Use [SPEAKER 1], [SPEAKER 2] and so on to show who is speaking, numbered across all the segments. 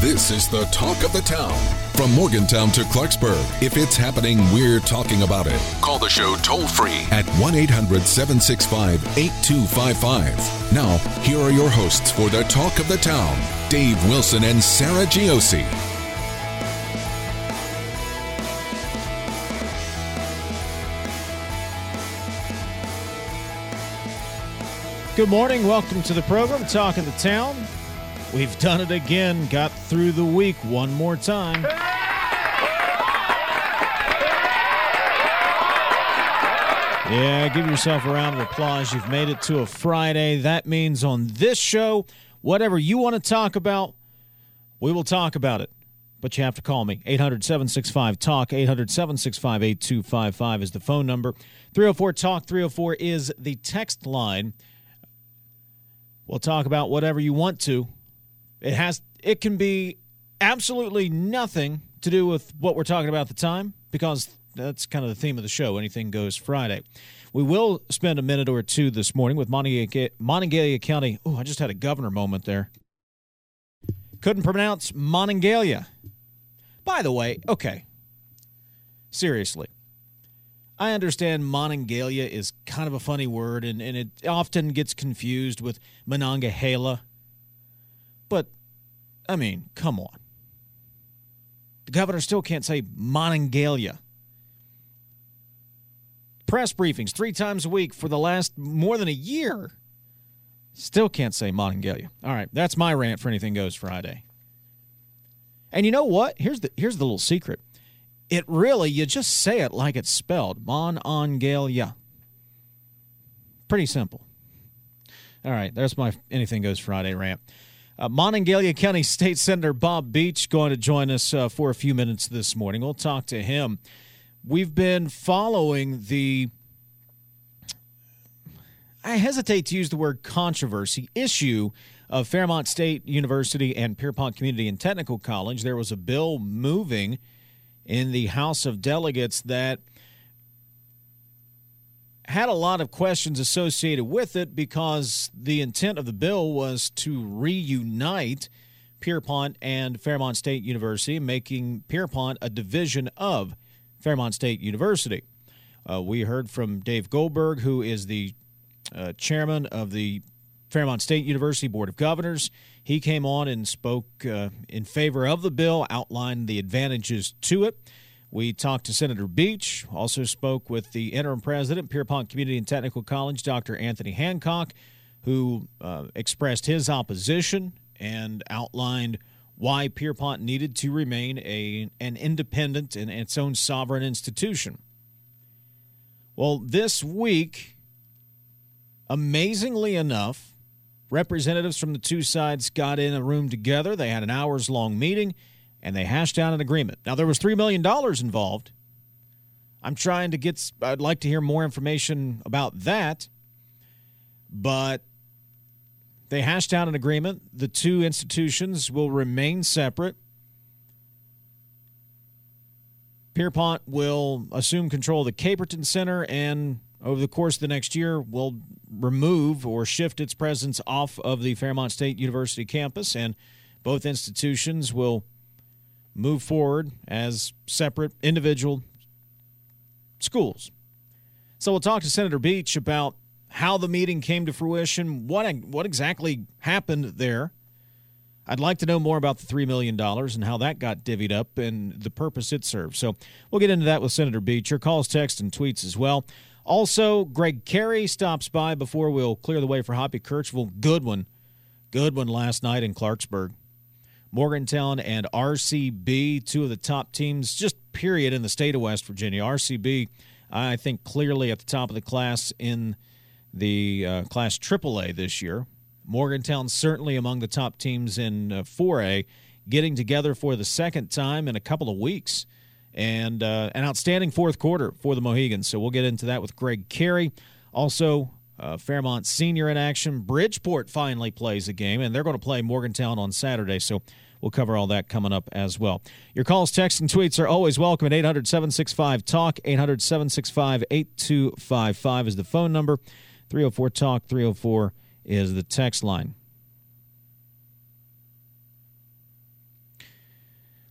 [SPEAKER 1] This is the talk of the town. From Morgantown to Clarksburg, if it's happening, we're talking about it. Call the show toll free at 1 800 765 8255. Now, here are your hosts for the talk of the town Dave Wilson and Sarah Giosi.
[SPEAKER 2] Good morning. Welcome to the program, Talk of the Town. We've done it again. Got through the week one more time. Yeah, give yourself a round of applause. You've made it to a Friday. That means on this show, whatever you want to talk about, we will talk about it. But you have to call me. 800 765 TALK. 800 765 8255 is the phone number. 304 TALK. 304 is the text line. We'll talk about whatever you want to. It has it can be absolutely nothing to do with what we're talking about at the time because that's kind of the theme of the show. Anything goes Friday. We will spend a minute or two this morning with Monongalia, County. Oh, I just had a governor moment there. Couldn't pronounce Monongalia. By the way, okay. Seriously. I understand Monongalia is kind of a funny word and, and it often gets confused with Monongahela. I mean, come on. The governor still can't say Monongalia. Press briefings three times a week for the last more than a year. Still can't say Monongalia. All right, that's my rant for Anything Goes Friday. And you know what? Here's the here's the little secret. It really, you just say it like it's spelled Monongalia. Pretty simple. All right, there's my Anything Goes Friday rant. Uh, Monongalia County State Senator Bob Beach going to join us uh, for a few minutes this morning. We'll talk to him. We've been following the, I hesitate to use the word controversy, issue of Fairmont State University and Pierpont Community and Technical College. There was a bill moving in the House of Delegates that had a lot of questions associated with it because the intent of the bill was to reunite Pierpont and Fairmont State University, making Pierpont a division of Fairmont State University. Uh, we heard from Dave Goldberg, who is the uh, chairman of the Fairmont State University Board of Governors. He came on and spoke uh, in favor of the bill, outlined the advantages to it. We talked to Senator Beach, also spoke with the interim president, Pierpont Community and Technical College, Dr. Anthony Hancock, who uh, expressed his opposition and outlined why Pierpont needed to remain a, an independent and its own sovereign institution. Well, this week, amazingly enough, representatives from the two sides got in a room together. They had an hours long meeting and they hashed out an agreement. Now, there was $3 million involved. I'm trying to get, I'd like to hear more information about that, but they hashed out an agreement. The two institutions will remain separate. Pierpont will assume control of the Caperton Center and over the course of the next year will remove or shift its presence off of the Fairmont State University campus and both institutions will move forward as separate individual schools. So we'll talk to Senator Beach about how the meeting came to fruition, what what exactly happened there. I'd like to know more about the $3 million and how that got divvied up and the purpose it serves. So we'll get into that with Senator Beach. Your calls, text, and tweets as well. Also, Greg Carey stops by before we'll clear the way for Hoppy Kercheval. Good one. Good one last night in Clarksburg. Morgantown and RCB, two of the top teams, just period, in the state of West Virginia. RCB, I think, clearly at the top of the class in the uh, Class AAA this year. Morgantown certainly among the top teams in uh, 4A, getting together for the second time in a couple of weeks. And uh, an outstanding fourth quarter for the Mohigans. So we'll get into that with Greg Carey. Also, uh, Fairmont Senior in action. Bridgeport finally plays a game, and they're going to play Morgantown on Saturday. So we'll cover all that coming up as well. Your calls, texts, and tweets are always welcome at 800 765 TALK. 800 765 8255 is the phone number. 304 TALK. 304 is the text line.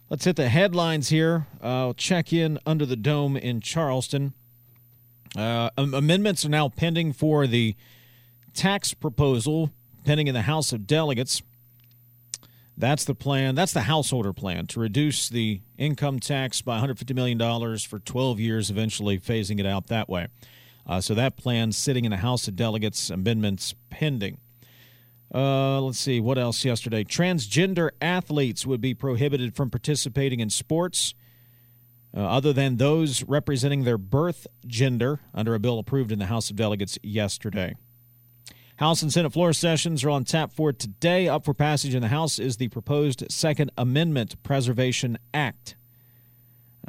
[SPEAKER 2] Let's hit the headlines here. I'll check in under the dome in Charleston. Uh, amendments are now pending for the tax proposal pending in the House of Delegates. That's the plan. That's the householder plan to reduce the income tax by $150 million for 12 years, eventually phasing it out that way. Uh, so that plan sitting in the House of Delegates, amendments pending. Uh, let's see, what else yesterday? Transgender athletes would be prohibited from participating in sports uh, other than those representing their birth gender under a bill approved in the House of Delegates yesterday. House and Senate floor sessions are on tap for today. Up for passage in the House is the proposed Second Amendment Preservation Act.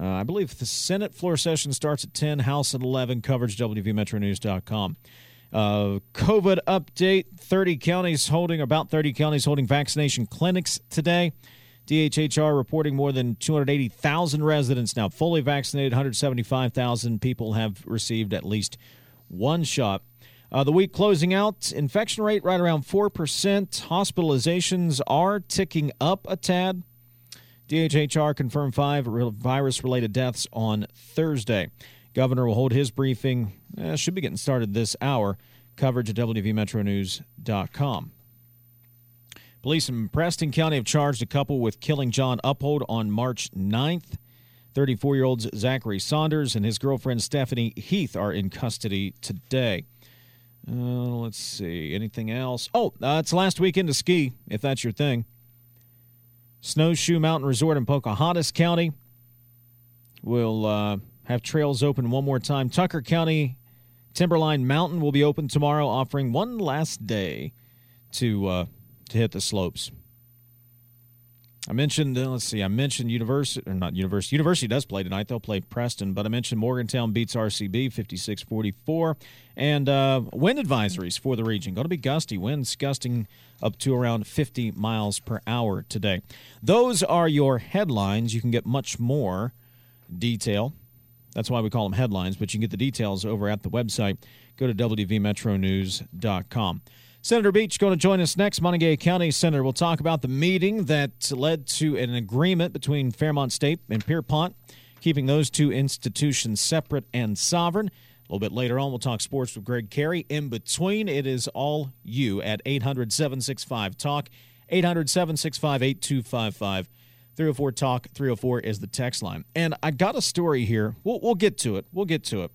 [SPEAKER 2] Uh, I believe the Senate floor session starts at 10, House at 11. Coverage, WVMetroNews.com. Uh, COVID update 30 counties holding, about 30 counties holding vaccination clinics today. DHHR reporting more than 280,000 residents now fully vaccinated. 175,000 people have received at least one shot. Uh, the week closing out, infection rate right around 4%. Hospitalizations are ticking up a tad. DHHR confirmed five virus related deaths on Thursday. Governor will hold his briefing, uh, should be getting started this hour. Coverage at WVMetroNews.com. Police in Preston County have charged a couple with killing John Uphold on March 9th. 34 year olds Zachary Saunders and his girlfriend Stephanie Heath are in custody today. Uh, let's see. Anything else? Oh, uh, it's last weekend to ski, if that's your thing. Snowshoe Mountain Resort in Pocahontas County will uh, have trails open one more time. Tucker County Timberline Mountain will be open tomorrow, offering one last day to uh, to hit the slopes. I mentioned, uh, let's see, I mentioned University, or not University. University does play tonight. They'll play Preston, but I mentioned Morgantown beats RCB 56 44. And uh, wind advisories for the region. Going to be gusty. Winds gusting up to around 50 miles per hour today. Those are your headlines. You can get much more detail that's why we call them headlines, but you can get the details over at the website. Go to WVMetroNews.com. Senator Beach going to join us next. Montague County Senator will talk about the meeting that led to an agreement between Fairmont State and Pierpont, keeping those two institutions separate and sovereign. A little bit later on, we'll talk sports with Greg Carey. In between, it is all you at 800 765 TALK, 800 765 8255. 304 Talk 304 is the text line. And I got a story here. We'll, we'll get to it. We'll get to it.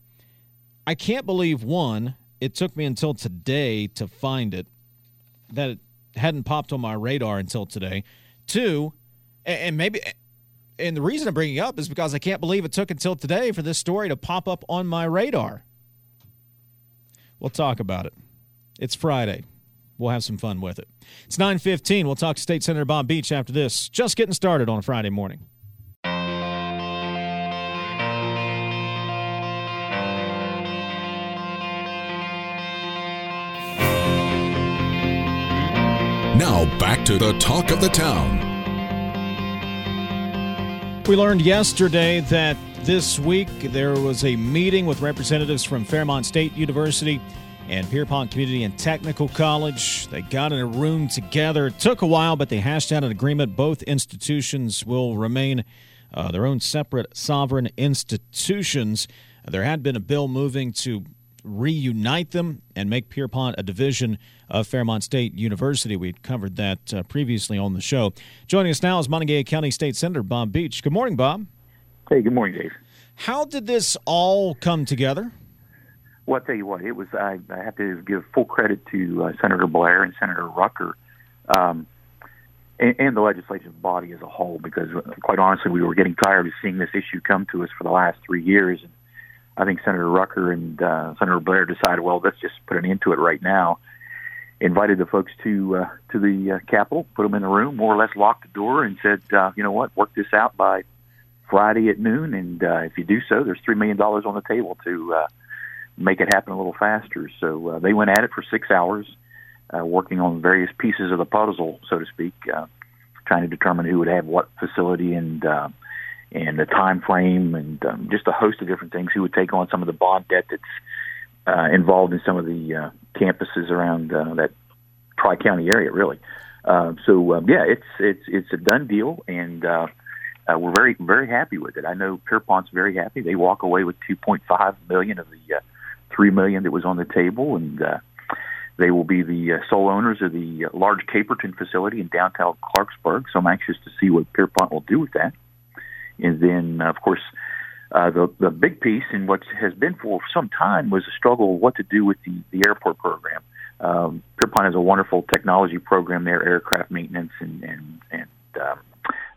[SPEAKER 2] I can't believe, one, it took me until today to find it, that it hadn't popped on my radar until today. Two, and maybe, and the reason I'm bringing it up is because I can't believe it took until today for this story to pop up on my radar. We'll talk about it. It's Friday we'll have some fun with it. It's 9:15. We'll talk to State Senator Bob Beach after this. Just getting started on a Friday morning.
[SPEAKER 1] Now back to the talk of the town.
[SPEAKER 2] We learned yesterday that this week there was a meeting with representatives from Fairmont State University and Pierpont Community and Technical College. They got in a room together. It took a while, but they hashed out an agreement. Both institutions will remain uh, their own separate sovereign institutions. There had been a bill moving to reunite them and make Pierpont a division of Fairmont State University. We covered that uh, previously on the show. Joining us now is Montague County State Senator Bob Beach. Good morning, Bob.
[SPEAKER 3] Hey, good morning, Dave.
[SPEAKER 2] How did this all come together?
[SPEAKER 3] Well, I tell you what, it was. I, I have to give full credit to uh, Senator Blair and Senator Rucker, um, and, and the legislative body as a whole, because uh, quite honestly, we were getting tired of seeing this issue come to us for the last three years. And I think Senator Rucker and uh, Senator Blair decided, well, let's just put an end to it right now. Invited the folks to uh, to the uh, Capitol, put them in the room, more or less locked the door, and said, uh, you know what, work this out by Friday at noon, and uh, if you do so, there's three million dollars on the table to uh, make it happen a little faster. So uh, they went at it for six hours, uh, working on various pieces of the puzzle, so to speak, uh, trying to determine who would have what facility and uh, and the time frame and um, just a host of different things. Who would take on some of the bond debt that's uh, involved in some of the uh, campuses around uh, that tri county area, really. Uh, so um, yeah, it's it's it's a done deal, and uh, uh, we're very very happy with it. I know Pierpont's very happy. They walk away with 2.5 million of the uh, three million that was on the table, and uh, they will be the uh, sole owners of the uh, large Caperton facility in downtown Clarksburg. So I'm anxious to see what Pierpont will do with that. And then, of course, uh, the the big piece and what has been for some time was a struggle what to do with the the airport program. Um, Pierpont has a wonderful technology program there, aircraft maintenance, and and and um,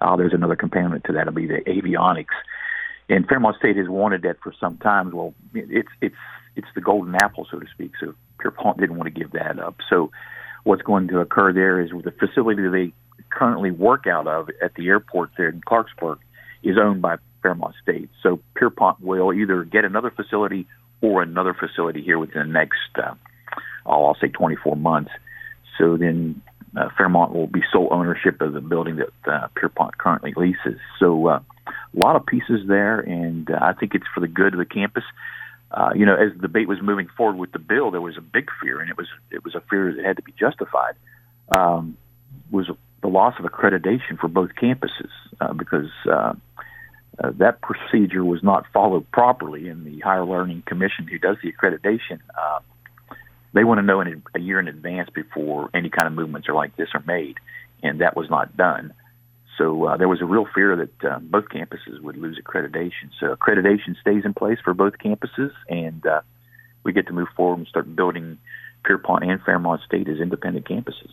[SPEAKER 3] oh, there's another component to that. It'll be the avionics. And Fairmont State has wanted that for some time. Well, it's it's it's the golden apple, so to speak. So Pierpont didn't want to give that up. So what's going to occur there is with the facility they currently work out of at the airport there in Clarksburg is owned by Fairmont State. So Pierpont will either get another facility or another facility here within the next, uh, oh, I'll say 24 months. So then uh, Fairmont will be sole ownership of the building that uh, Pierpont currently leases. So uh, a lot of pieces there, and uh, I think it's for the good of the campus. Uh, you know, as the debate was moving forward with the bill, there was a big fear, and it was it was a fear that had to be justified. Um, was the loss of accreditation for both campuses uh, because uh, uh, that procedure was not followed properly, and the Higher Learning Commission, who does the accreditation, uh, they want to know in a, year in advance before any kind of movements are like this are made, and that was not done. So uh, there was a real fear that uh, both campuses would lose accreditation. So accreditation stays in place for both campuses, and uh, we get to move forward and start building Pierpont and Fairmont State as independent campuses.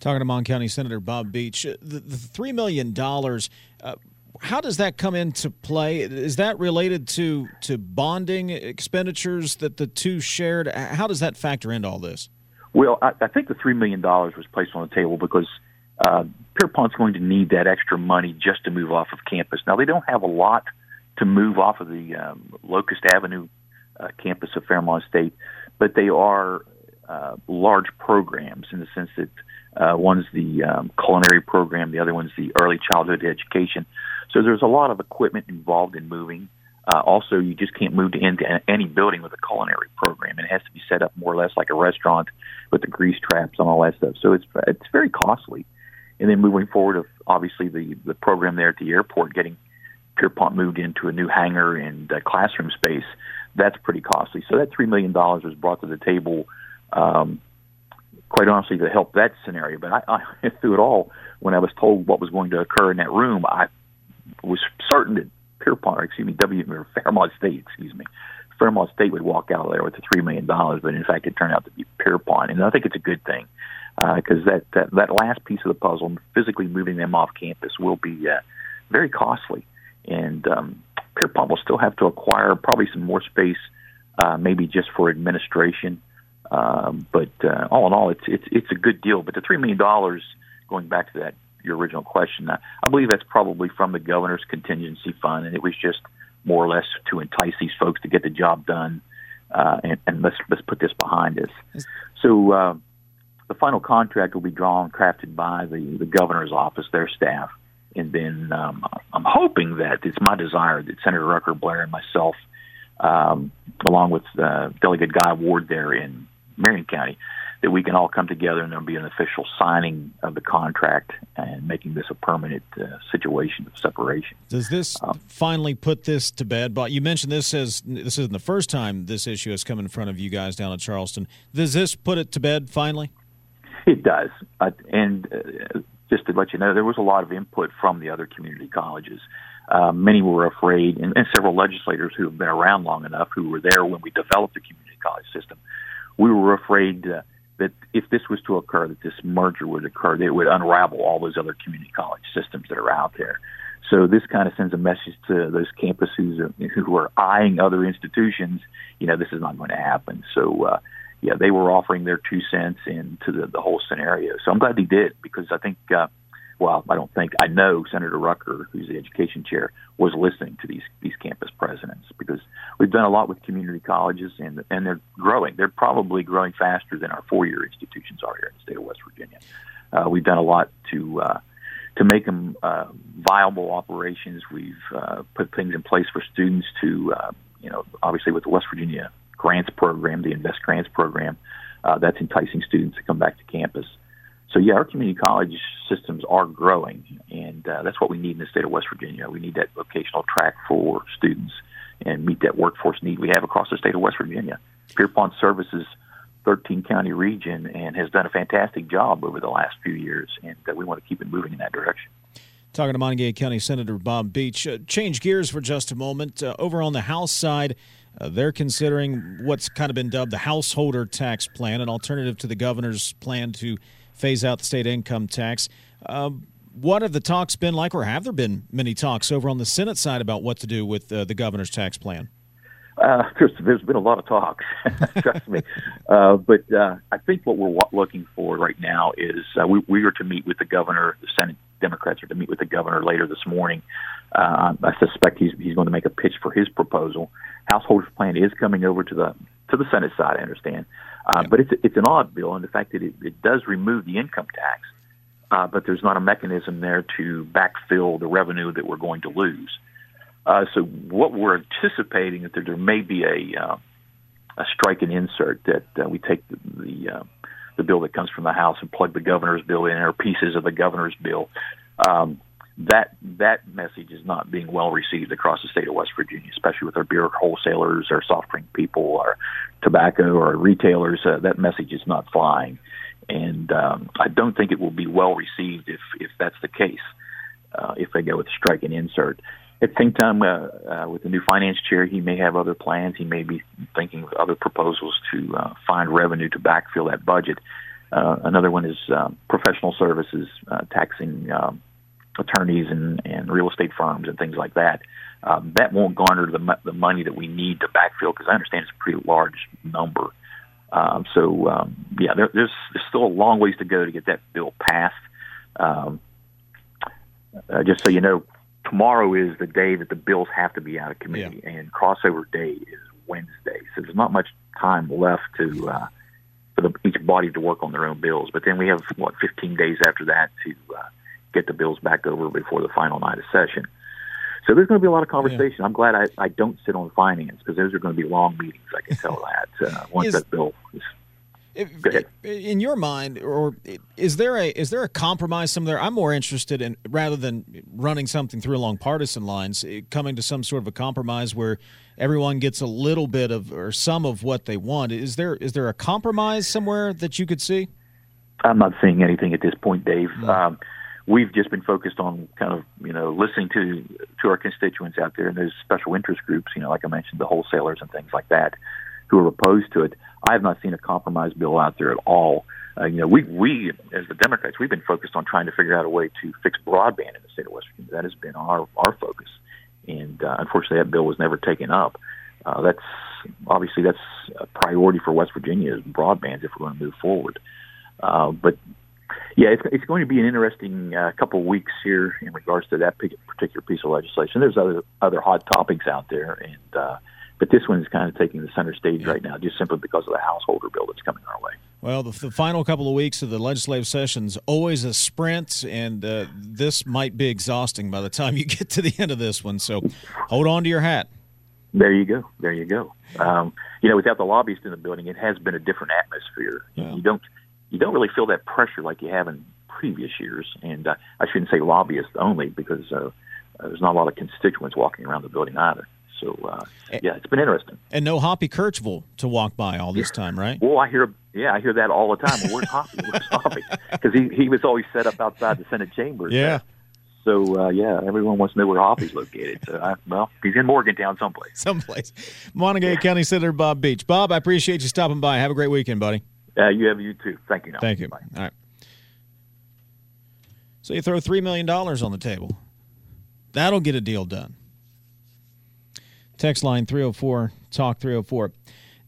[SPEAKER 2] Talking to Mon County Senator Bob Beach, uh, the, the three million dollars. Uh, how does that come into play? Is that related to to bonding expenditures that the two shared? How does that factor into all this?
[SPEAKER 3] Well, I, I think the three million dollars was placed on the table because uh, Pierpont's going to need that extra money just to move off of campus. Now they don't have a lot to move off of the um, Locust Avenue uh, campus of Fairmont State, but they are uh, large programs in the sense that uh, one's the um, culinary program, the other one's the early childhood education. So there's a lot of equipment involved in moving. Uh, also, you just can't move to into any building with a culinary program. It has to be set up more or less like a restaurant with the grease traps and all that stuff. So it's it's very costly. And then moving forward, of obviously the the program there at the airport, getting Pierpont moved into a new hangar and uh, classroom space, that's pretty costly. So that three million dollars was brought to the table. Um, quite honestly, to help that scenario. But I, I, through it all, when I was told what was going to occur in that room, I was certain that Pierpont, or excuse me, W or Fairmont State, excuse me, Fairmont State would walk out of there with the three million dollars, but in fact, it turned out to be Pierpont, and I think it's a good thing because uh, that, that that last piece of the puzzle, physically moving them off campus, will be uh, very costly, and um, Pierpont will still have to acquire probably some more space, uh, maybe just for administration. Um, but uh, all in all, it's it's it's a good deal. But the three million dollars, going back to that your original question, I, I believe that's probably from the governor's contingency fund, and it was just more or less to entice these folks to get the job done. Uh, and, and let's let's put this behind us. So uh, the final contract will be drawn, crafted by the the governor's office, their staff, and then um, I'm hoping that it's my desire that Senator Rucker Blair and myself, um, along with uh, Delegate Guy Ward there in Marion County, that we can all come together and there'll be an official signing of the contract and making this a permanent uh, situation of separation.
[SPEAKER 2] Does this um, finally put this to bed? But you mentioned this as this isn't the first time this issue has come in front of you guys down at Charleston. Does this put it to bed finally?
[SPEAKER 3] It does, uh, and uh, just to let you know, there was a lot of input from the other community colleges. Uh, many were afraid, and, and several legislators who have been around long enough, who were there when we developed the community college system, we were afraid. Uh, that if this was to occur, that this merger would occur, that it would unravel all those other community college systems that are out there. So this kind of sends a message to those campuses who are eyeing other institutions. You know, this is not going to happen. So, uh, yeah, they were offering their two cents into the, the whole scenario. So I'm glad they did because I think uh, well, I don't think I know Senator Rucker, who's the education chair, was listening to these these campus presidents because we've done a lot with community colleges and and they're growing. They're probably growing faster than our four year institutions are here in the state of West Virginia. Uh, we've done a lot to uh, to make them uh, viable operations. We've uh, put things in place for students to uh, you know obviously with the West Virginia grants program, the Invest Grants program, uh, that's enticing students to come back to campus so yeah, our community college systems are growing, and uh, that's what we need in the state of West Virginia. We need that vocational track for students and meet that workforce need we have across the state of West Virginia. Pierpont services 13 county region and has done a fantastic job over the last few years, and uh, we want to keep it moving in that direction.
[SPEAKER 2] Talking to Montague County Senator Bob Beach. Uh, change gears for just a moment. Uh, over on the House side, uh, they're considering what's kind of been dubbed the householder tax plan, an alternative to the governor's plan to phase out the state income tax. Um, what have the talks been like, or have there been many talks over on the Senate side about what to do with uh, the governor's tax plan?
[SPEAKER 3] Uh, there's, there's been a lot of talks, trust me. Uh, but uh, I think what we're looking for right now is uh, we, we are to meet with the governor. The Senate Democrats are to meet with the governor later this morning. I suspect he's he's going to make a pitch for his proposal. Householder's plan is coming over to the to the Senate side, I understand, uh, yeah. but it's it's an odd bill in the fact that it, it does remove the income tax, uh, but there's not a mechanism there to backfill the revenue that we're going to lose. Uh, so what we're anticipating is that there may be a uh, a strike and insert that uh, we take the the, uh, the bill that comes from the House and plug the governor's bill in or pieces of the governor's bill. Um, that that message is not being well received across the state of West Virginia, especially with our beer wholesalers, our soft drink people, our tobacco, our retailers. Uh, that message is not flying, and um, I don't think it will be well received if if that's the case. Uh, if they go with strike and insert, at the same time, uh, uh, with the new finance chair, he may have other plans. He may be thinking of other proposals to uh, find revenue to backfill that budget. Uh, another one is um, professional services, uh, taxing um, attorneys and, and real estate firms and things like that. Um, that won't garner the, the money that we need to backfill because I understand it's a pretty large number. Um, so um, yeah, there, there's there's still a long ways to go to get that bill passed. Um, uh, just so you know, tomorrow is the day that the bills have to be out of committee, yeah. and crossover day is Wednesday. So there's not much time left to uh, for the, each body to work on their own bills. But then we have what 15 days after that to uh, get the bills back over before the final night of session. So there's going to be a lot of conversation. Yeah. I'm glad I, I don't sit on finance because those are going to be long meetings. I can tell that uh, once is, that bill is
[SPEAKER 2] if, in your mind, or is there a is there a compromise somewhere? I'm more interested in rather than running something through along partisan lines, eh, coming to some sort of a compromise where everyone gets a little bit of or some of what they want. Is there is there a compromise somewhere that you could see?
[SPEAKER 3] I'm not seeing anything at this point, Dave. Mm-hmm. Um, we've just been focused on kind of you know listening to to our constituents out there and those special interest groups. You know, like I mentioned, the wholesalers and things like that who are opposed to it. I have not seen a compromise bill out there at all. Uh, you know, we we as the Democrats, we've been focused on trying to figure out a way to fix broadband in the state of West Virginia. That has been our our focus, and uh, unfortunately, that bill was never taken up. Uh, that's obviously that's a priority for West Virginia is broadband if we're going to move forward. Uh, but yeah, it's, it's going to be an interesting uh, couple of weeks here in regards to that particular piece of legislation. There's other other hot topics out there, and uh, but this one is kind of taking the center stage right now, just simply because of the householder bill that's coming our way.
[SPEAKER 2] Well, the, the final couple of weeks of the legislative session's always a sprint, and uh, this might be exhausting by the time you get to the end of this one. So, hold on to your hat.
[SPEAKER 3] There you go. There you go. Um, you know, without the lobbyists in the building, it has been a different atmosphere. Yeah. You don't you don't really feel that pressure like you have in previous years. And uh, I shouldn't say lobbyists only because uh, there's not a lot of constituents walking around the building either. So uh, yeah, it's been interesting.
[SPEAKER 2] And no Hoppy Kercheval to walk by all this time, right?
[SPEAKER 3] Well, I hear yeah, I hear that all the time. Well, where's Hoppy? Where's Hoppy? Because he he was always set up outside the Senate chambers.
[SPEAKER 2] Yeah.
[SPEAKER 3] So uh, yeah, everyone wants to know where Hoppy's located. So I, well, he's in Morgantown someplace.
[SPEAKER 2] Someplace. Montague County Senator Bob Beach. Bob, I appreciate you stopping by. Have a great weekend, buddy.
[SPEAKER 3] Uh, you have you too. Thank you. Now.
[SPEAKER 2] Thank you. Bye. All right. So you throw three million dollars on the table. That'll get a deal done. Text line 304 Talk 304.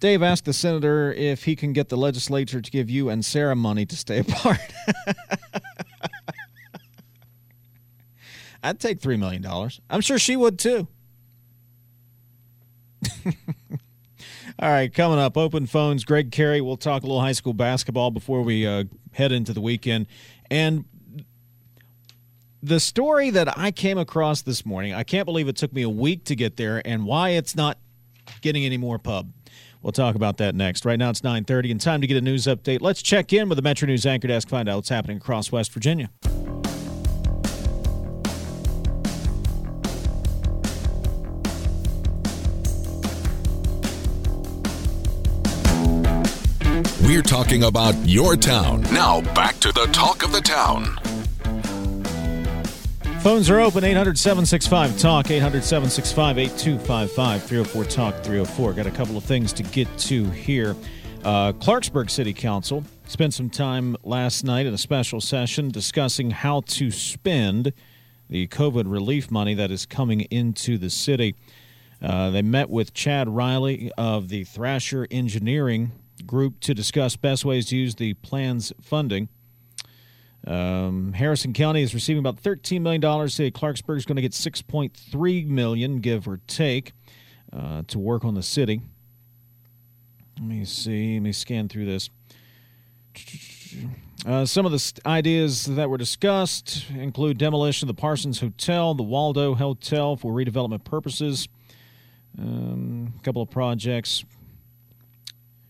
[SPEAKER 2] Dave asked the senator if he can get the legislature to give you and Sarah money to stay apart. I'd take $3 million. I'm sure she would too. All right, coming up, open phones. Greg Carey. We'll talk a little high school basketball before we uh, head into the weekend. And the story that I came across this morning, I can't believe it took me a week to get there and why it's not getting any more pub. We'll talk about that next. Right now it's 9:30 and time to get a news update. Let's check in with the Metro News Anchor Desk find out what's happening across West Virginia.
[SPEAKER 1] We're talking about your town. Now, back to the talk of the town.
[SPEAKER 2] Phones are open 800 765 Talk, 800 765 8255, 304 Talk 304. Got a couple of things to get to here. Uh, Clarksburg City Council spent some time last night in a special session discussing how to spend the COVID relief money that is coming into the city. Uh, they met with Chad Riley of the Thrasher Engineering Group to discuss best ways to use the plan's funding. Um, Harrison County is receiving about $13 million. City of Clarksburg is going to get 6.3 million, give or take, uh, to work on the city. Let me see. Let me scan through this. Uh, some of the st- ideas that were discussed include demolition of the Parsons Hotel, the Waldo Hotel for redevelopment purposes, um, a couple of projects.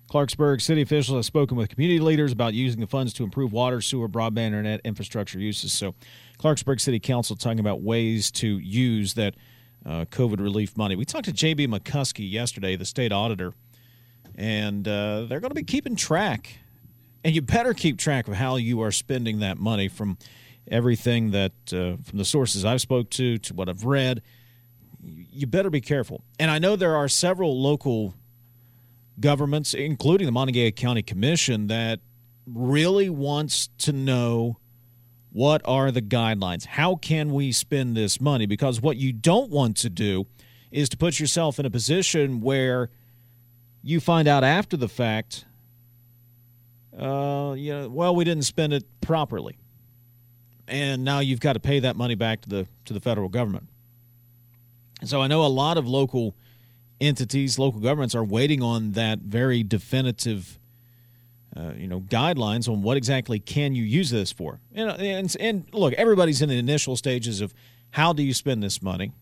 [SPEAKER 2] Clarksburg city officials have spoken with community leaders about using the funds to improve water, sewer, broadband, internet infrastructure uses. So, Clarksburg City Council talking about ways to use that uh, COVID relief money. We talked to J.B. McCuskey yesterday, the state auditor, and uh, they're going to be keeping track. And you better keep track of how you are spending that money from everything that, uh, from the sources I've spoke to to what I've read. You better be careful. And I know there are several local governments, including the Montague County Commission, that really wants to know what are the guidelines? How can we spend this money? Because what you don't want to do is to put yourself in a position where you find out after the fact, uh, you know, well, we didn't spend it properly, and now you've got to pay that money back to the to the federal government. so I know a lot of local entities, local governments are waiting on that very definitive, uh, you know, guidelines on what exactly can you use this for. And, and and look, everybody's in the initial stages of how do you spend this money.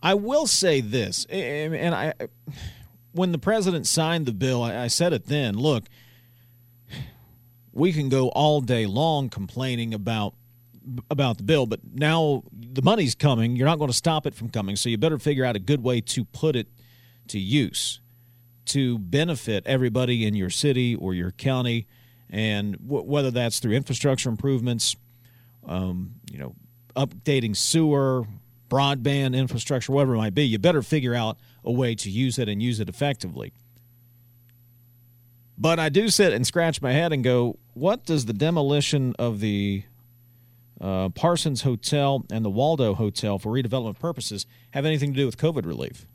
[SPEAKER 2] I will say this, and I, when the president signed the bill, I said it then. Look, we can go all day long complaining about about the bill, but now the money's coming. You're not going to stop it from coming, so you better figure out a good way to put it to use to benefit everybody in your city or your county, and w- whether that's through infrastructure improvements, um, you know, updating sewer, broadband infrastructure, whatever it might be. You better figure out a way to use it and use it effectively. But I do sit and scratch my head and go, what does the demolition of the uh, Parsons Hotel and the Waldo Hotel for redevelopment purposes have anything to do with COVID relief?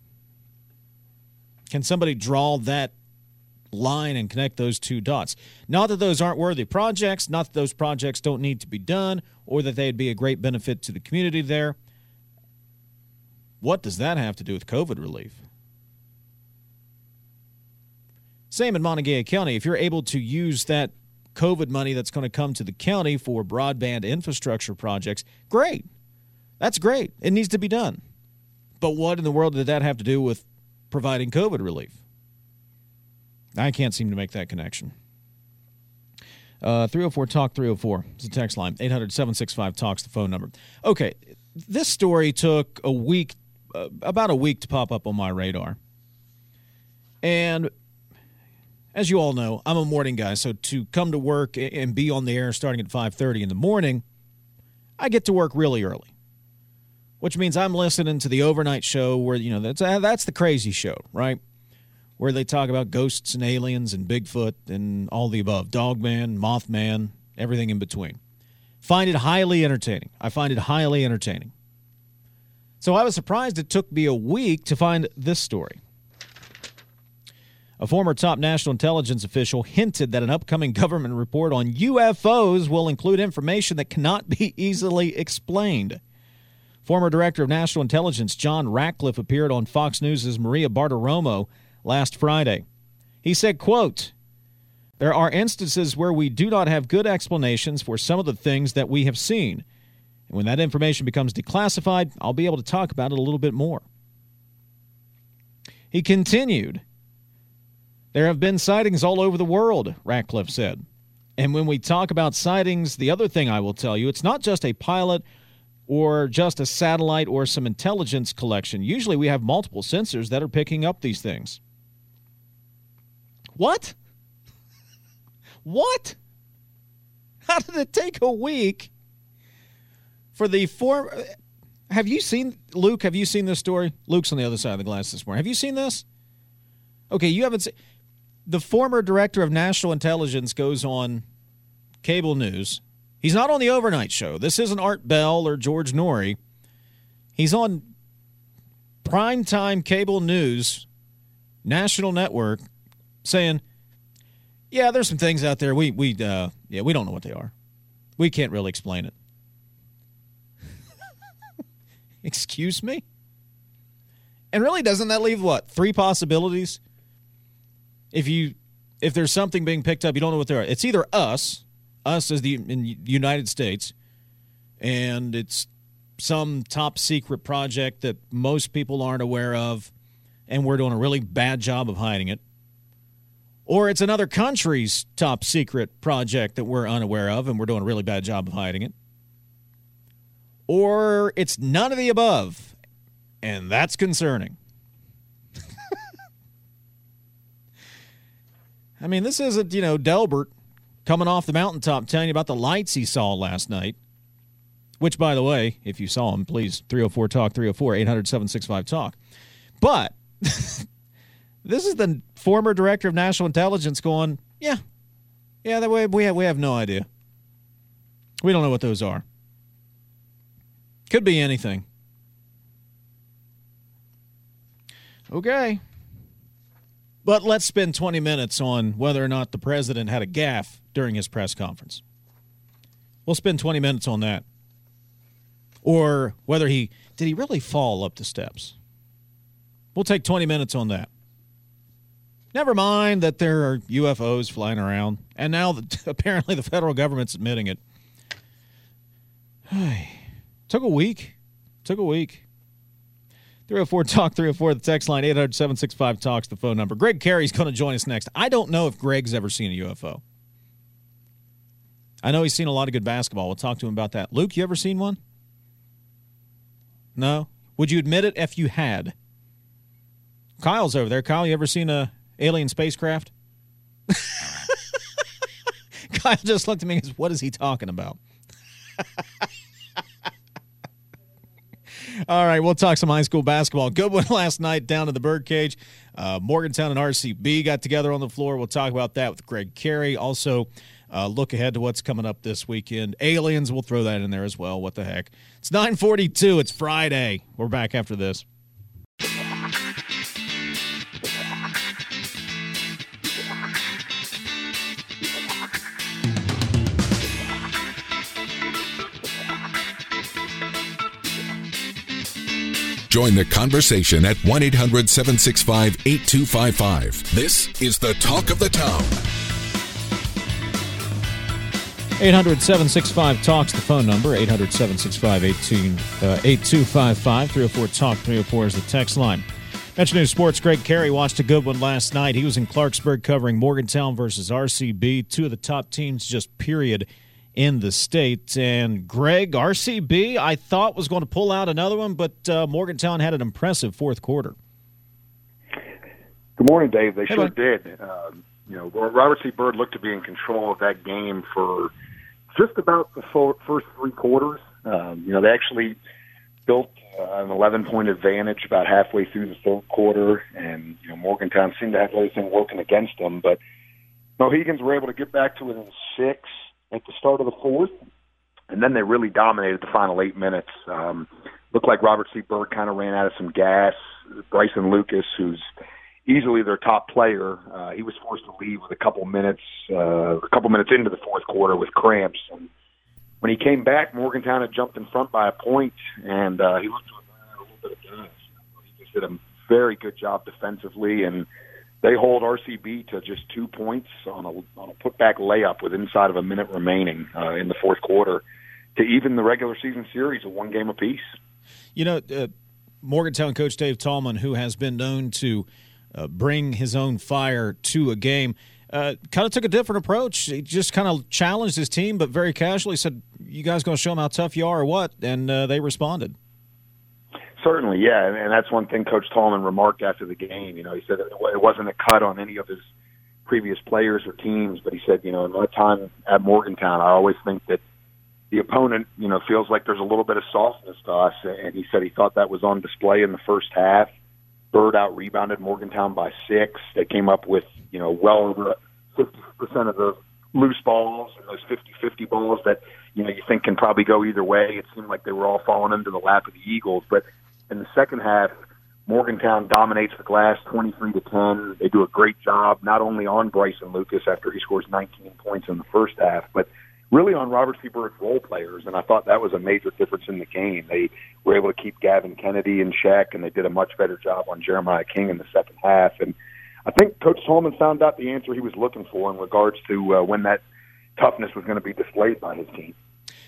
[SPEAKER 2] Can somebody draw that line and connect those two dots? Not that those aren't worthy projects, not that those projects don't need to be done, or that they'd be a great benefit to the community there. What does that have to do with COVID relief? Same in Montague County. If you're able to use that COVID money that's going to come to the county for broadband infrastructure projects, great. That's great. It needs to be done. But what in the world did that have to do with providing COVID relief? I can't seem to make that connection. Uh, 304 Talk 304 is the text line. 800 765 Talks the phone number. Okay, this story took a week, uh, about a week to pop up on my radar. And as you all know, I'm a morning guy, so to come to work and be on the air starting at 5:30 in the morning, I get to work really early. Which means I'm listening to the overnight show where you know that's uh, that's the crazy show, right? Where they talk about ghosts and aliens and Bigfoot and all the above, Dogman, Mothman, everything in between. Find it highly entertaining. I find it highly entertaining. So I was surprised it took me a week to find this story. A former top national intelligence official hinted that an upcoming government report on UFOs will include information that cannot be easily explained. Former Director of National Intelligence John Ratcliffe appeared on Fox News' Maria Bartiromo last Friday. He said, quote, There are instances where we do not have good explanations for some of the things that we have seen. And when that information becomes declassified, I'll be able to talk about it a little bit more. He continued, there have been sightings all over the world, Ratcliffe said. And when we talk about sightings, the other thing I will tell you, it's not just a pilot or just a satellite or some intelligence collection. Usually we have multiple sensors that are picking up these things. What? What? How did it take a week for the form? Have you seen Luke? Have you seen this story? Luke's on the other side of the glass this morning. Have you seen this? Okay, you haven't seen. The former director of national intelligence goes on cable news. He's not on the overnight show. This isn't Art Bell or George Noory. He's on primetime cable news, national network, saying, "Yeah, there's some things out there we we uh, yeah we don't know what they are. We can't really explain it." Excuse me. And really, doesn't that leave what three possibilities? If you if there's something being picked up, you don't know what they are. It's either us, us as the in United States, and it's some top secret project that most people aren't aware of, and we're doing a really bad job of hiding it. Or it's another country's top secret project that we're unaware of, and we're doing a really bad job of hiding it. Or it's none of the above, and that's concerning. I mean, this isn't, you know, Delbert coming off the mountaintop telling you about the lights he saw last night. Which, by the way, if you saw him, please 304 Talk, 304 800 765 Talk. But this is the former director of national intelligence going, yeah, yeah, that way we have, we have no idea. We don't know what those are. Could be anything. Okay. But let's spend 20 minutes on whether or not the president had a gaffe during his press conference. We'll spend 20 minutes on that. Or whether he did he really fall up the steps. We'll take 20 minutes on that. Never mind that there are UFOs flying around, and now apparently the federal government's admitting it. Took a week. Took a week. 304 Talk 304, the text line 800 765 Talks, the phone number. Greg Carey's going to join us next. I don't know if Greg's ever seen a UFO. I know he's seen a lot of good basketball. We'll talk to him about that. Luke, you ever seen one? No? Would you admit it if you had? Kyle's over there. Kyle, you ever seen a alien spacecraft? Kyle just looked at me and goes, What is he talking about? All right, we'll talk some high school basketball. Good one last night down to the birdcage. Uh, Morgantown and RCB got together on the floor. We'll talk about that with Greg Carey. Also, uh, look ahead to what's coming up this weekend. Aliens, we'll throw that in there as well. What the heck? It's 942. It's Friday. We're back after this.
[SPEAKER 1] Join the conversation at 1 800 765 8255. This is the talk of the town.
[SPEAKER 2] 800 765 Talks, the phone number. 800 765 8255. Uh, 304 Talk 304 is the text line. Metro News Sports, Greg Carey watched a good one last night. He was in Clarksburg covering Morgantown versus RCB, two of the top teams, just period, in the state. And Greg, RCB, I thought was going to pull out another one, but uh, Morgantown had an impressive fourth quarter.
[SPEAKER 4] Good morning, Dave. They hey, sure did. Um, you know, Robert C. Byrd looked to be in control of that game for just about the first three quarters. Um, you know, they actually built uh, an 11 point advantage about halfway through the third quarter, and you know Morgantown seemed to have everything working against them. But Mohigans were able to get back to within six at the start of the fourth, and then they really dominated the final eight minutes. Um, looked like Robert C. Byrd kind of ran out of some gas. Bryson Lucas, who's easily their top player. Uh, he was forced to leave with a couple minutes, uh, a couple minutes into the fourth quarter with cramps. And when he came back, Morgantown had jumped in front by a point, and uh, he looked to have a little bit of gas. He just did a very good job defensively, and they hold RCB to just two points on a on a putback layup with inside of a minute remaining uh, in the fourth quarter to even the regular season series of one game apiece.
[SPEAKER 2] You know, uh, Morgantown coach Dave Tallman, who has been known to uh, bring his own fire to a game. Uh, kind of took a different approach. He just kind of challenged his team, but very casually said, "You guys going to show them how tough you are, or what?" And uh, they responded.
[SPEAKER 4] Certainly, yeah, and that's one thing Coach Tallman remarked after the game. You know, he said it wasn't a cut on any of his previous players or teams, but he said, you know, in my time at Morgantown, I always think that the opponent, you know, feels like there's a little bit of softness to us. And he said he thought that was on display in the first half. Byrd out rebounded Morgantown by six. They came up with, you know, well over 50% of the loose balls and those 50-50 balls that, you know, you think can probably go either way. It seemed like they were all falling into the lap of the Eagles. But in the second half, Morgantown dominates the glass 23 to 10. They do a great job, not only on Bryson Lucas after he scores 19 points in the first half, but really on Robert C. Role players. And I thought that was a major difference in the game. They were able to keep Gavin Kennedy in check, and they did a much better job on Jeremiah King in the second half. And I think Coach Tallman found out the answer he was looking for in regards to uh, when that toughness was going to be displayed by his team.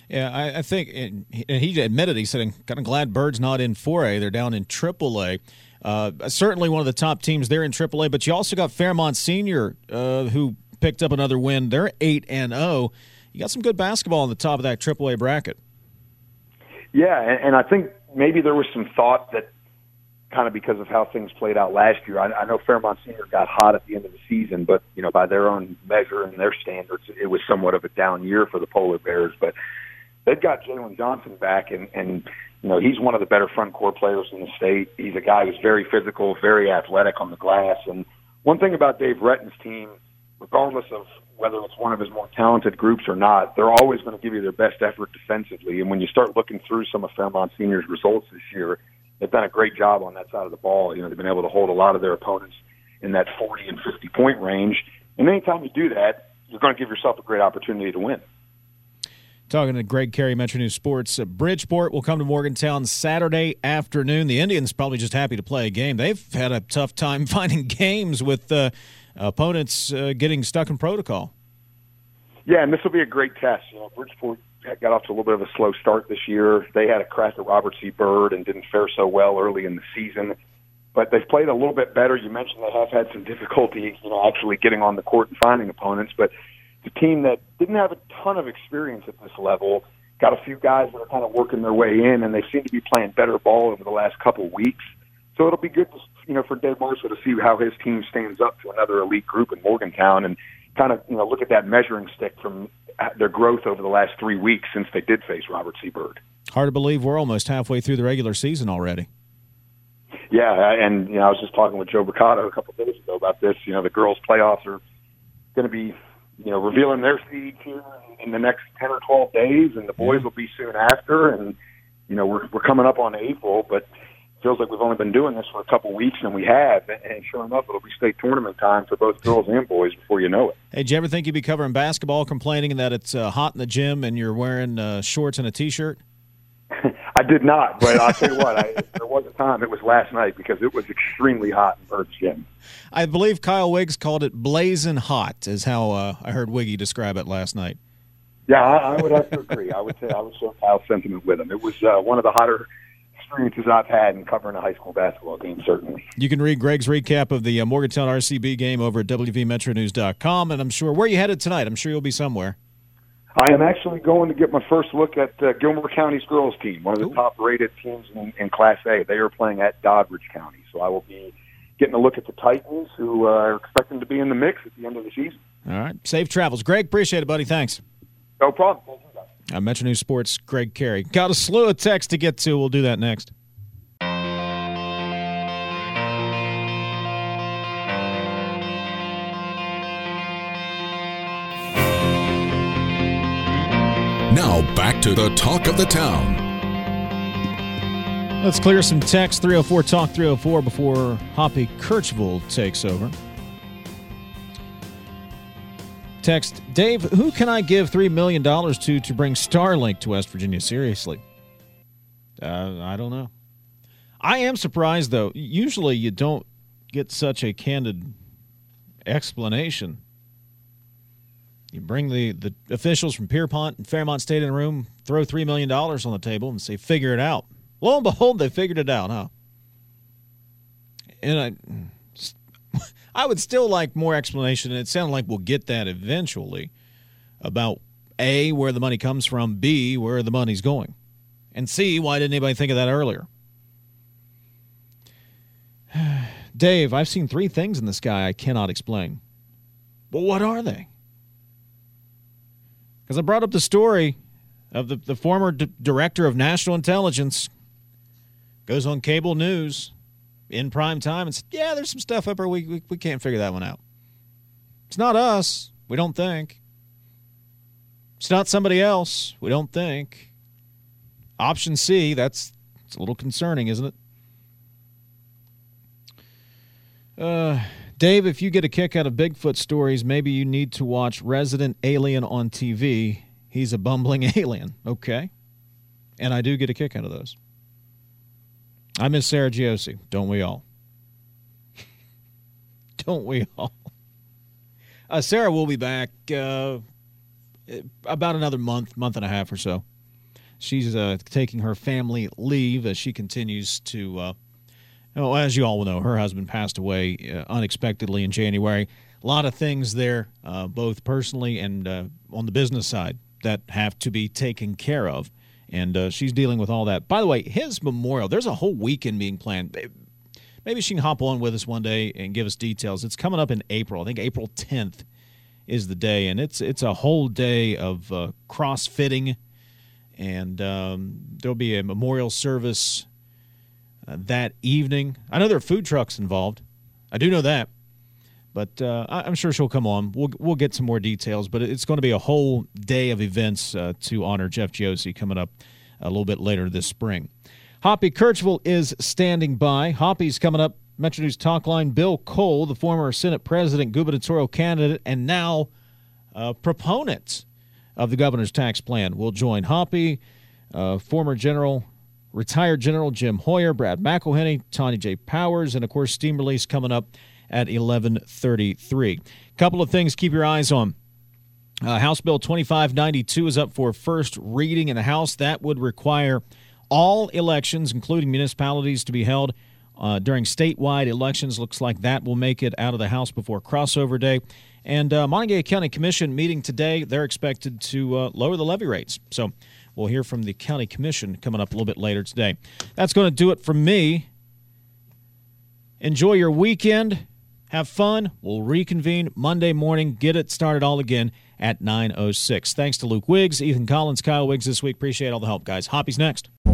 [SPEAKER 2] Yeah, I, I think, and he admitted, he said, I'm kind of glad Byrd's not in 4A. They're down in AAA. Uh, certainly one of the top teams there in AAA, but you also got Fairmont Senior, uh, who picked up another win. They're 8 and 0. You got some good basketball on the top of that AAA bracket.
[SPEAKER 4] Yeah, and, and I think maybe there was some thought that kind of because of how things played out last year. I, I know Fairmont Senior got hot at the end of the season, but you know by their own measure and their standards, it was somewhat of a down year for the Polar Bears. But they've got Jalen Johnson back, and and you know he's one of the better front court players in the state. He's a guy who's very physical, very athletic on the glass. And one thing about Dave Retton's team, regardless of whether it's one of his more talented groups or not, they're always going to give you their best effort defensively. And when you start looking through some of Fairmont Senior's results this year, they've done a great job on that side of the ball. You know, they've been able to hold a lot of their opponents in that 40 and 50 point range. And anytime you do that, you're going to give yourself a great opportunity to win.
[SPEAKER 2] Talking to Greg Carey, Metro News Sports. Uh, Bridgeport will come to Morgantown Saturday afternoon. The Indians probably just happy to play a game. They've had a tough time finding games with uh, opponents uh, getting stuck in protocol.
[SPEAKER 4] Yeah, and this will be a great test. You know, Bridgeport got off to a little bit of a slow start this year. They had a crack at Robert C. Byrd and didn't fare so well early in the season. But they've played a little bit better. You mentioned they have had some difficulty, you know, actually getting on the court and finding opponents. But the team that didn't have a ton of experience at this level got a few guys that are kind of working their way in, and they seem to be playing better ball over the last couple weeks. So it'll be good, to, you know, for Dave Marshall to see how his team stands up to another elite group in Morgantown, and kind of you know look at that measuring stick from their growth over the last three weeks since they did face Robert C. Byrd.
[SPEAKER 2] Hard to believe we're almost halfway through the regular season already.
[SPEAKER 4] Yeah, and you know I was just talking with Joe Bricado a couple of days ago about this. You know the girls' playoffs are going to be you know revealing their seeds here in the next ten or twelve days, and the boys will be soon after. And you know we're we're coming up on April, but it feels like we've only been doing this for a couple of weeks, and we have. And sure enough, it'll be state tournament time for both girls and boys before you know it.
[SPEAKER 2] Hey, did you ever think you'd be covering basketball, complaining that it's uh, hot in the gym and you're wearing uh, shorts and a t-shirt?
[SPEAKER 4] I did not, but I'll tell you what, I, there was a time, it was last night because it was extremely hot in Byrd's gym.
[SPEAKER 2] I believe Kyle Wiggs called it blazing hot, is how uh, I heard Wiggy describe it last night.
[SPEAKER 4] Yeah, I, I would have to agree. I would say I would share Kyle's sentiment with him. It was uh, one of the hotter experiences I've had in covering a high school basketball game, certainly.
[SPEAKER 2] You can read Greg's recap of the uh, Morgantown RCB game over at WVMetroNews.com, and I'm sure, where you headed tonight? I'm sure you'll be somewhere.
[SPEAKER 4] I am actually going to get my first look at uh, Gilmer County's girls team, one of the Ooh. top-rated teams in, in Class A. They are playing at Doddridge County, so I will be getting a look at the Titans, who uh, are expecting to be in the mix at the end of the season.
[SPEAKER 2] All right, safe travels, Greg. Appreciate it, buddy. Thanks.
[SPEAKER 4] No problem.
[SPEAKER 2] Uh, Metro News Sports, Greg Carey. Got a slew of texts to get to. We'll do that next.
[SPEAKER 1] Now back to the talk of the town.
[SPEAKER 2] Let's clear some text 304 Talk 304 before Hoppy Kercheval takes over. Text Dave, who can I give $3 million to to bring Starlink to West Virginia? Seriously. Uh, I don't know. I am surprised, though. Usually you don't get such a candid explanation. You bring the, the officials from Pierpont and Fairmont State in the room, throw $3 million on the table, and say, figure it out. Lo and behold, they figured it out, huh? And I I would still like more explanation, and it sounded like we'll get that eventually about A, where the money comes from, B, where the money's going, and C, why didn't anybody think of that earlier? Dave, I've seen three things in the sky I cannot explain. But what are they? Because I brought up the story of the, the former d- director of national intelligence goes on cable news in prime time and said, Yeah, there's some stuff up there. We, we, we can't figure that one out. It's not us. We don't think. It's not somebody else. We don't think. Option C, that's it's a little concerning, isn't it? Uh, Dave, if you get a kick out of Bigfoot stories, maybe you need to watch Resident Alien on TV. He's a bumbling alien. Okay. And I do get a kick out of those. I miss Sarah Giosi. Don't we all? don't we all? Uh, Sarah will be back uh, about another month, month and a half or so. She's uh, taking her family leave as she continues to uh, well, as you all know, her husband passed away uh, unexpectedly in January. A lot of things there, uh, both personally and uh, on the business side, that have to be taken care of. And uh, she's dealing with all that. By the way, his memorial, there's a whole weekend being planned. Maybe she can hop on with us one day and give us details. It's coming up in April. I think April 10th is the day, and it's it's a whole day of uh, crossfitting, and um, there'll be a memorial service uh, that evening. I know there are food trucks involved. I do know that, but uh, I'm sure she'll come on. We'll we'll get some more details, but it's going to be a whole day of events uh, to honor Jeff Giosi coming up a little bit later this spring. Hoppy Kercheval is standing by. Hoppy's coming up. Metro News Talk Line. Bill Cole, the former Senate President, gubernatorial candidate, and now uh, proponent of the governor's tax plan, will join Hoppy. Uh, former General retired General Jim Hoyer, Brad McElhinny, Tony J. Powers, and of course, steam release coming up at 11:33. Couple of things keep your eyes on. Uh, House Bill 2592 is up for first reading in the House. That would require all elections, including municipalities, to be held uh, during statewide elections. Looks like that will make it out of the House before crossover day. And uh, Montague County Commission meeting today. They're expected to uh, lower the levy rates. So We'll hear from the county commission coming up a little bit later today. That's going to do it from me. Enjoy your weekend. Have fun. We'll reconvene Monday morning. Get it started all again at 9.06. Thanks to Luke Wiggs, Ethan Collins, Kyle Wiggs this week. Appreciate all the help, guys. Hoppy's next.